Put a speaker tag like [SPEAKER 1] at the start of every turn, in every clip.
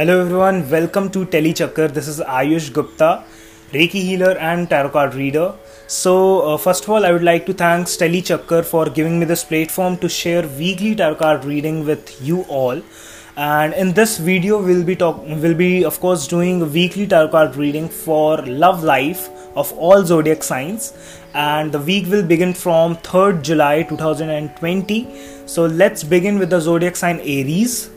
[SPEAKER 1] Hello everyone, welcome to Telechakkar. This is Ayush Gupta, Reiki healer and tarot card reader. So, uh, first of all, I would like to thank Telechakkar for giving me this platform to share weekly tarot card reading with you all. And in this video, we'll be talk we'll be of course doing a weekly tarot card reading for love life of all zodiac signs. And the week will begin from 3rd July 2020. So let's begin with the zodiac sign Aries.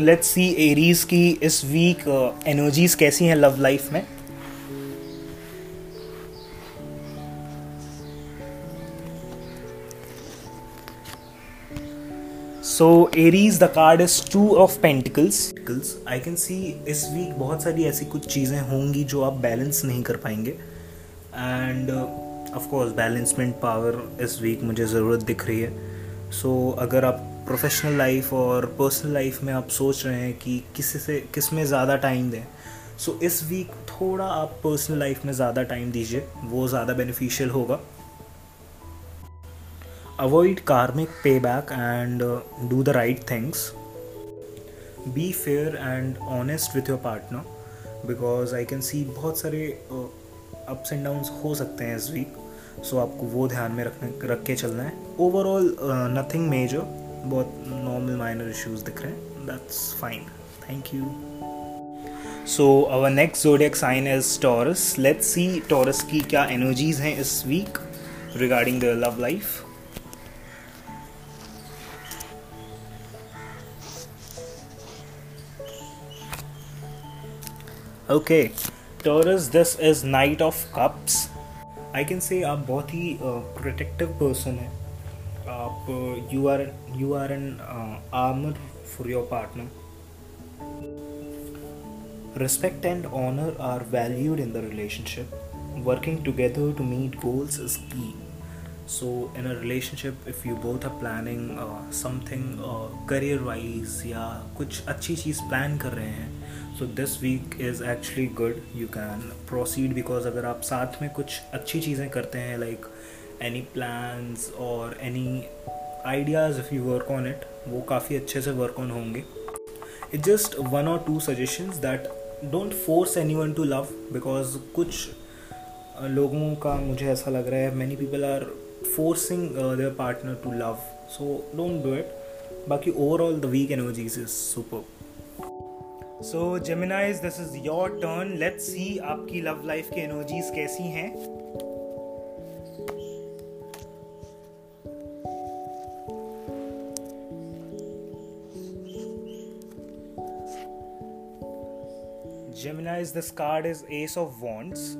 [SPEAKER 1] So let's see Aries की इस week energies uh, कैसी हैं love life में। So Aries the card is two of pentacles I can see इस week बहुत सारी ऐसी कुछ चीज़ें होंगी जो आप बैलेंस नहीं कर पाएँगे। And of course balancement power इस वीक मुझे ज़रूरत दिख रही है। सो so, अगर आप प्रोफेशनल लाइफ और पर्सनल लाइफ में आप सोच रहे हैं कि किस से किसमें ज़्यादा टाइम दें। सो इस वीक थोड़ा आप पर्सनल लाइफ में ज़्यादा टाइम दीजिए वो ज़्यादा बेनिफिशियल होगा। Avoid karmic pay back and do the right things be fair and honest with your partner because I can see बहुत सारे अप्स एंड डाउन्स हो सकते हैं इस वीक सो so, आपको वो ध्यान में रखने रख के चलना है। ओवरऑल नथिंग मेजर बहुत नॉर्मल माइनर इश्यूज़ दिख रहे हैं। That's fine thank you so our next zodiac sign is Taurus let's see Taurus की क्या एनर्जीज हैं इस week regarding the love life okay Taurus this is knight of cups I can say आप बहुत ही प्रोटेक्टिव uh, पर्सन हैं। आप you are you are an armour for your partner respect and honour are valued in the relationship working together to meet goals is key so in a relationship if you both are planning something career wise या कुछ अच्छी चीज़ plan कर रहे हैं so this week is actually good you can proceed because अगर आप साथ में कुछ अच्छी चीज़ें करते हैं लाइक like, एनी प्लान्स और any ideas if you work on it वो काफ़ी अच्छे से वर्क ऑन होंगे। इट जस्ट वन और two suggestions that don't force any one to love because कुछ लोगों का मुझे ऐसा लग रहा है many people are forcing their partner to love so don't do it बाकी overall the week energies is super so Geminis this is your turn let's see आपकी लव लाइफ की एनर्जीज कैसी हैं। Gemini's this card is Ace of Wands.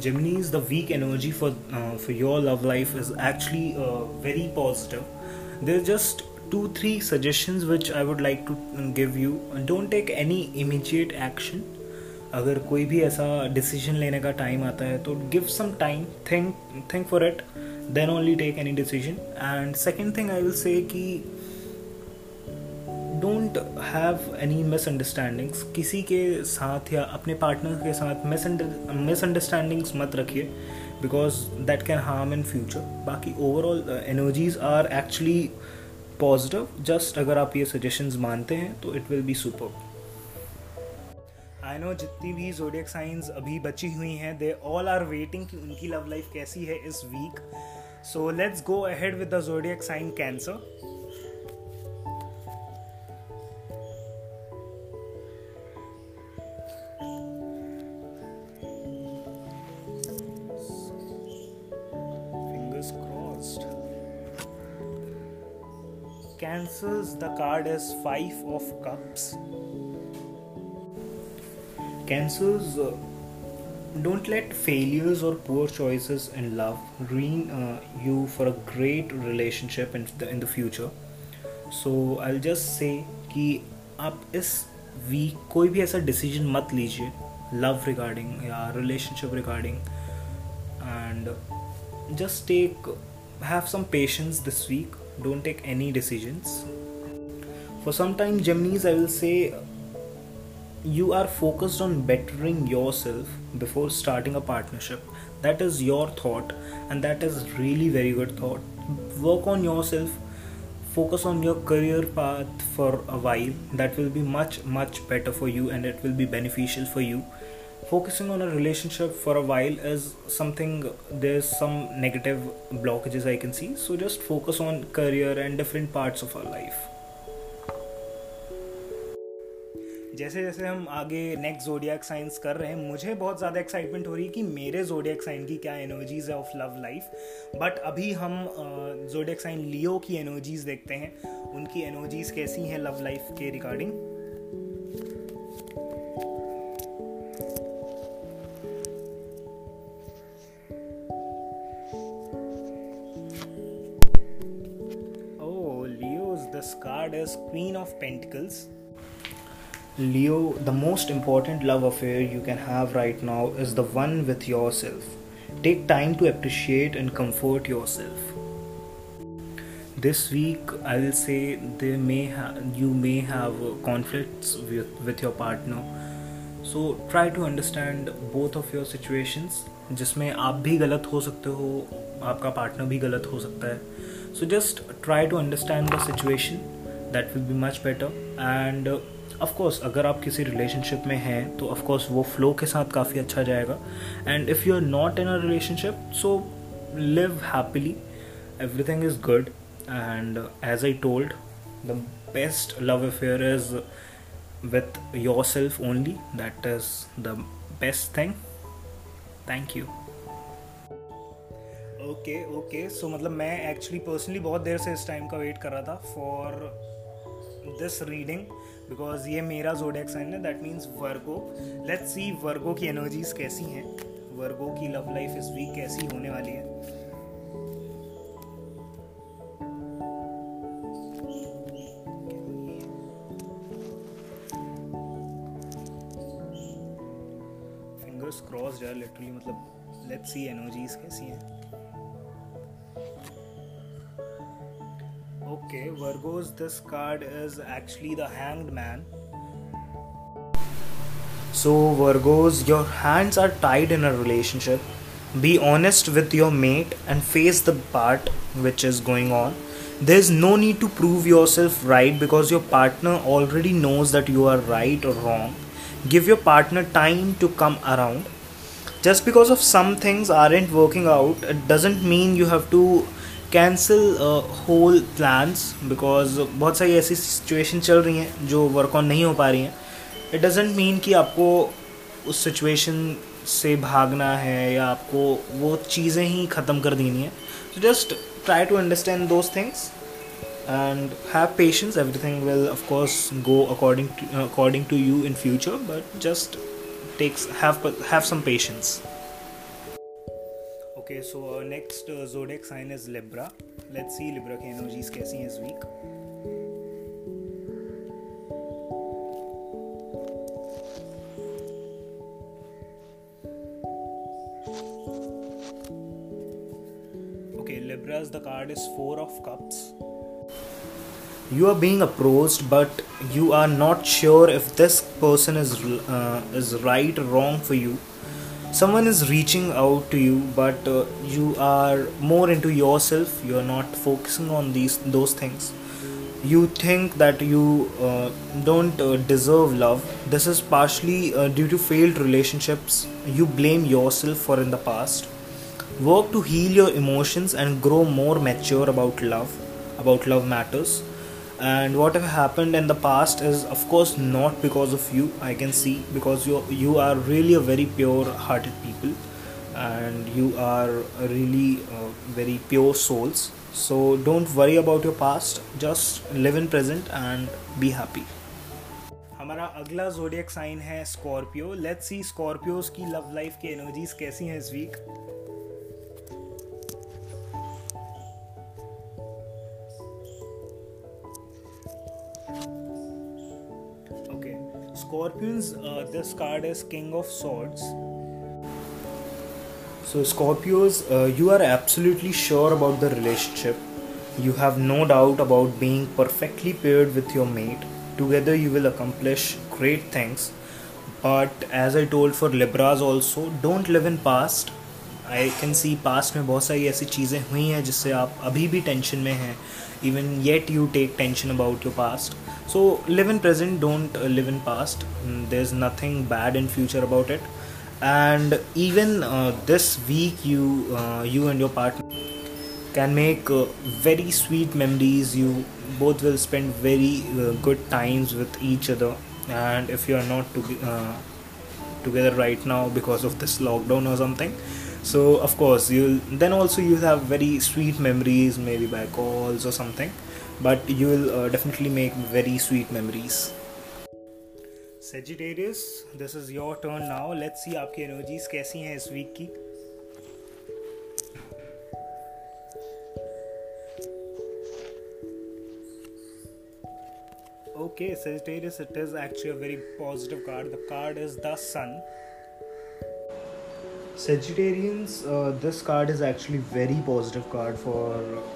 [SPEAKER 1] Gemini's the weak energy for uh, for your love life is actually uh, very positive. There's just two three suggestions which I would like to give you. Don't take any immediate action. अगर कोई भी ऐसा decision लेने का time आता है तो give some time think think for it then only take any decision and second thing I will say कि डोंट हैव एनी मिसअंडरस्टैंडिंग्स किसी के साथ या अपने पार्टनर के साथ मिसअंडरस्टैंडिंग्स मत रखिए because that can harm in future बाकी overall energies are actually positive just अगर आप ये सजेशंस मानते हैं तो it will be super I know जितनी भी जोडियक साइंस अभी बची हुई हैं दे ऑल आर वेटिंग कि उनकी लव लाइफ कैसी है इस week so let's go ahead with the zodiac sign cancer cancers the card is five of cups cancers uh, don't let failures or poor choices in love ruin uh, you for a great relationship in the in the future so i'll just say कि आप इस week कोई भी ऐसा decision मत लीजिए love regarding या relationship regarding and just take have some patience this week don't take any decisions. For some time Geminis I will say you are focused on bettering yourself before starting a partnership. That is your thought and that is really very good thought. Work on yourself. Focus on your career path for a while. That will be much much better for you and it will be beneficial for you focusing on a relationship for a while is something there's some negative blockages i can see so just focus on career and different parts of our life जैसे जैसे हम आगे next जोडियाक science कर रहे हैं मुझे बहुत ज़्यादा एक्साइटमेंट हो रही है कि मेरे जोडियाक साइन की क्या एनर्जीज है ऑफ़ लव लाइफ बट अभी हम जोडियाक साइन लियो की एनर्जीज देखते हैं उनकी एनर्जीज कैसी हैं लव लाइफ के regarding Leo's this card is Queen of Pentacles. Leo, the most important love affair you can have right now is the one with yourself. Take time to appreciate and comfort yourself. This week, I will say there may ha- you may have conflicts with, with your partner. So try to understand both of your situations जिसमें आप भी गलत हो सकते हो आपका partner भी गलत हो सकता है so just try to understand the situation that will be much better and of course अगर आप किसी रिलेशनशिप में हैं तो ऑफ़ कोर्स वो फ्लो के साथ काफ़ी अच्छा जाएगा. And if you are not in a relationship so live happily everything is good and as I told the best love affair is with yourself only. That is the best thing. Thank you. Okay okay so मतलब मैं actually personally बहुत देर से इस time का wait कर रहा था for this reading because ये मेरा जोडेक साइन है that means Virgo let's see Virgo की एनर्जीज कैसी हैं. वर्गो की लव लाइफ इस वीक कैसी होने वाली है? क्रॉस यार लिटरली मतलब लेट्स सी एनर्जीज कैसी हैं. Okay, Virgos, this card is actually the Hanged Man. So, Virgos, your hands are tied in a relationship. Be honest with your mate and face the part which is going on. There's no need to prove yourself right because your partner already knows that you are right or wrong. Give your partner time to come around. Just because of some things aren't working out, it doesn't mean you have to cancel whole plans because बहुत सारी ऐसी situation चल रही हैं जो work on नहीं हो पा रही हैं। इट डजेंट मीन कि आपको उस सिचुएशन से भागना है या आपको वो चीज़ें ही ख़त्म कर देनी है। तो just try to understand those things and have patience everything will of course go according according to you in future but just takes have some patience Okay, so our next uh, zodiac sign is Libra. Let's see Libra की energies कैसी हैं इस week. Okay, Libra's the card is Four of Cups. You are being approached, but you are not sure if this person is uh, is right or wrong for you someone is reaching out to you but uh, you are more into yourself. You are not focusing on these those things. You think that you uh, don't uh, deserve love. This is partially uh, due to failed relationships. You blame yourself for in the past. Work to heal your emotions and grow more mature about love about love matters and whatever happened in the past is of course not because of you i can see because you you are really a very pure hearted people and you are really uh, very pure souls so don't worry about your past just live in present and be happy हमारा अगला zodiac sign है Scorpio let's see Scorpios की love life की energies कैसी हैं इस week Scorpions, uh, this card is King of Swords. So, Scorpios, uh, you are absolutely sure about the relationship. You have no doubt about being perfectly paired with your mate. Together, you will accomplish great things. but as I told for Libras also, don't live in past. I can see past में बहुत सारी ऐसी चीज़ें हुई हैं जिससे आप अभी भी टेंशन में हैं even yet you take tension about your past. So live in present don't uh, live in past. Mm, there's nothing bad in future about it. And even uh, this week you uh, you and your partner can make uh, very sweet memories. You both will spend very uh, good times with each other. And if you are not to, uh, together right now because of this lockdown or something so of course you'll then also you'll have very sweet memories maybe by calls or something but you will uh, definitely make very sweet memories Sagittarius this is your turn now let's see आपकी energies कैसी हैं इस week की okay sagittarius it is actually a very positive card the card is the sun sagittarians uh, this card is actually very positive card for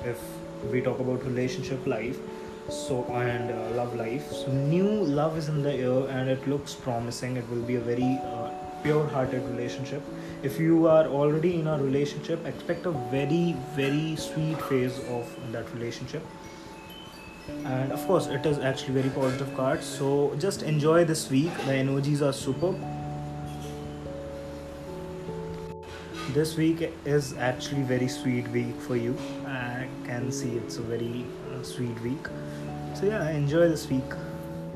[SPEAKER 1] if we talk about relationship life so and uh, love life. So new love is in the air and it looks promising. It will be a very uh, pure hearted relationship. If you are already in a relationship expect a very very sweet phase of that relationship. And of course it is actually very positive card. So just enjoy this week. The energies are superb this week is actually very sweet week for you i can see it's a very uh, sweet week so yeah enjoy this week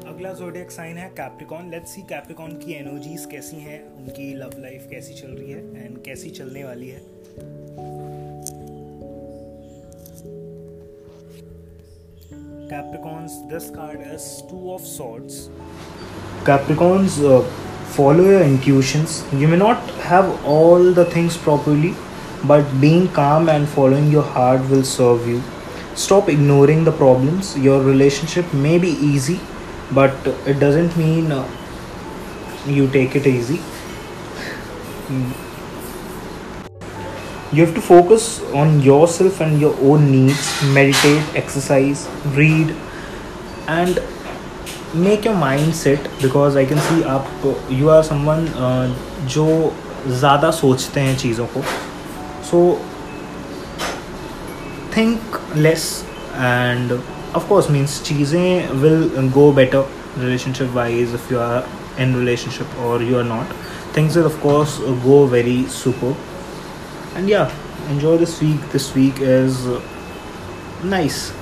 [SPEAKER 1] अगला zodiac sign है Capricorn let's see Capricorn की energies कैसी हैं उनकी love life कैसी चल रही है एंड कैसी चलने वाली है Capricorns, this card is Two of Swords. Capricorns, uh, follow your intuitions. You may not have all the things properly, but being calm and following your heart will serve you. Stop ignoring the problems. Your relationship may be easy but it doesn't mean uh, you take it easy. You have to focus on yourself and your own needs. Meditate exercise read and make your mind set because I can see आप you are someone uh, जो ज़्यादा सोचते हैं चीज़ों को so think less and of course means cheesing will go better relationship wise if you are in relationship or you are not things will of course go very super and yeah enjoy this week this week is nice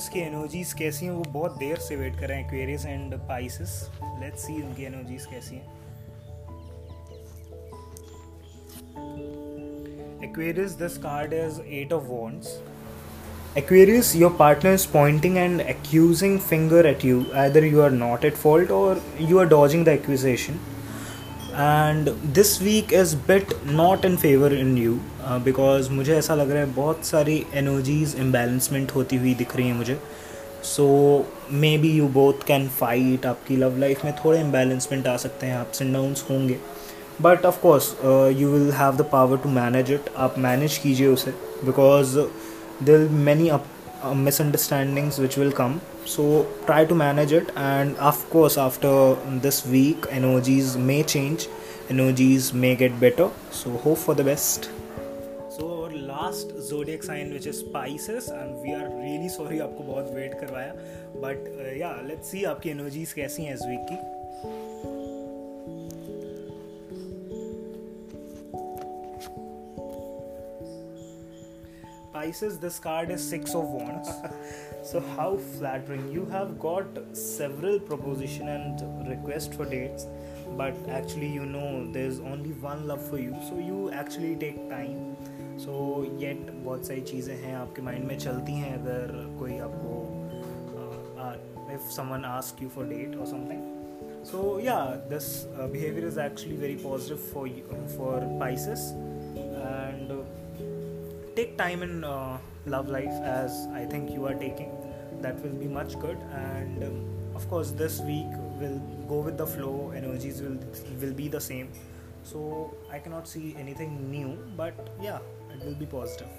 [SPEAKER 1] Aquarius की energies कैसी हैं वो बहुत देर से wait कर रहे हैं Aquarius and Pisces let's see उनकी एनर्जीज कैसी हैं Aquarius, this card is Eight of Wands. Aquarius, your partner is pointing and accusing finger at you. Either you are not at fault or you are dodging the accusation. And this week is bit not in favour in you because मुझे ऐसा लग रहा है बहुत सारी energies इम्बेलेंसमेंट होती हुई दिख रही हैं मुझे। So maybe you both can fight आपकी लव लाइफ में थोड़े इम्बेलेंसमेंट आ सकते हैं अप्स एंड डाउन्स होंगे। But of course you will have the power to manage it आप मैनेज कीजिए उसे बिकॉज़ दिल many up, uh, misunderstandings which will come so try to manage it and of course after this week energies may change energies may get better so hope for the best so our last zodiac sign which is Pisces and we are really sorry आपको बहुत wait करवाया but uh, yeah let's see आपकी energies कैसी हैं इस week की Pisces, this card is Six of Wands. so how flattering. You have got several proposition and request for dates, but actually you know there's only one love for you. So you actually take time. So yet बहुत सारी चीज़ें हैं आपके mind में चलती हैं अगर कोई आपको if someone asks you for date or something. So yeah, this uh, behavior is actually very positive for you, for. Uh, time in uh, love life as I think you are taking. That will be much good. And um, of course, this week will go with the flow. Energies will will be the same. So I cannot see anything new, but yeah, it will be positive.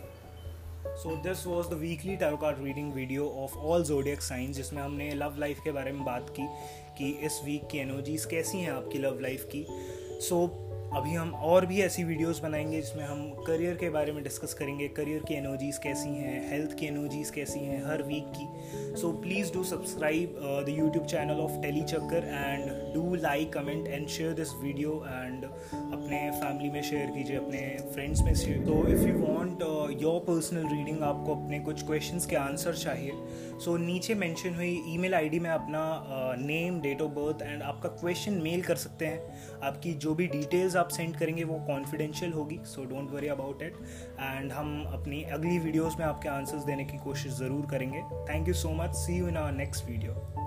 [SPEAKER 1] So this was the weekly tarot card reading video of all zodiac signs जिसमें हमने love life के बारे में बात की कि इस week की एनर्जीज कैसी हैं आपकी लव लाइफ की सो so, अभी हम और भी ऐसी वीडियोस बनाएँगे जिसमें हम करियर के बारे में डिस्कस करेंगे। करियर की एनर्जीज कैसी हैं हेल्थ की एनर्जीज कैसी हैं हर वीक की। So please do subscribe the YouTube channel of Telly Chakkar and do like comment and share this video and अपने फैमिली में शेयर कीजिए अपने फ्रेंड्स में शेयर तो if you want your personal reading आपको अपने कुछ क्वेश्चंस के आंसर चाहिए सो so, नीचे मेंशन हुई ईमेल आईडी में अपना name date of birth and आपका क्वेश्चन मेल कर सकते हैं। आपकी जो भी डिटेल्स आप सेंड करेंगे वो कॉन्फिडेंशियल होगी so don't worry about it and हम अपनी अगली वीडियोज़ में आपके आंसर्स देने की कोशिश ज़रूर करेंगे। Thank you so much see you in our next video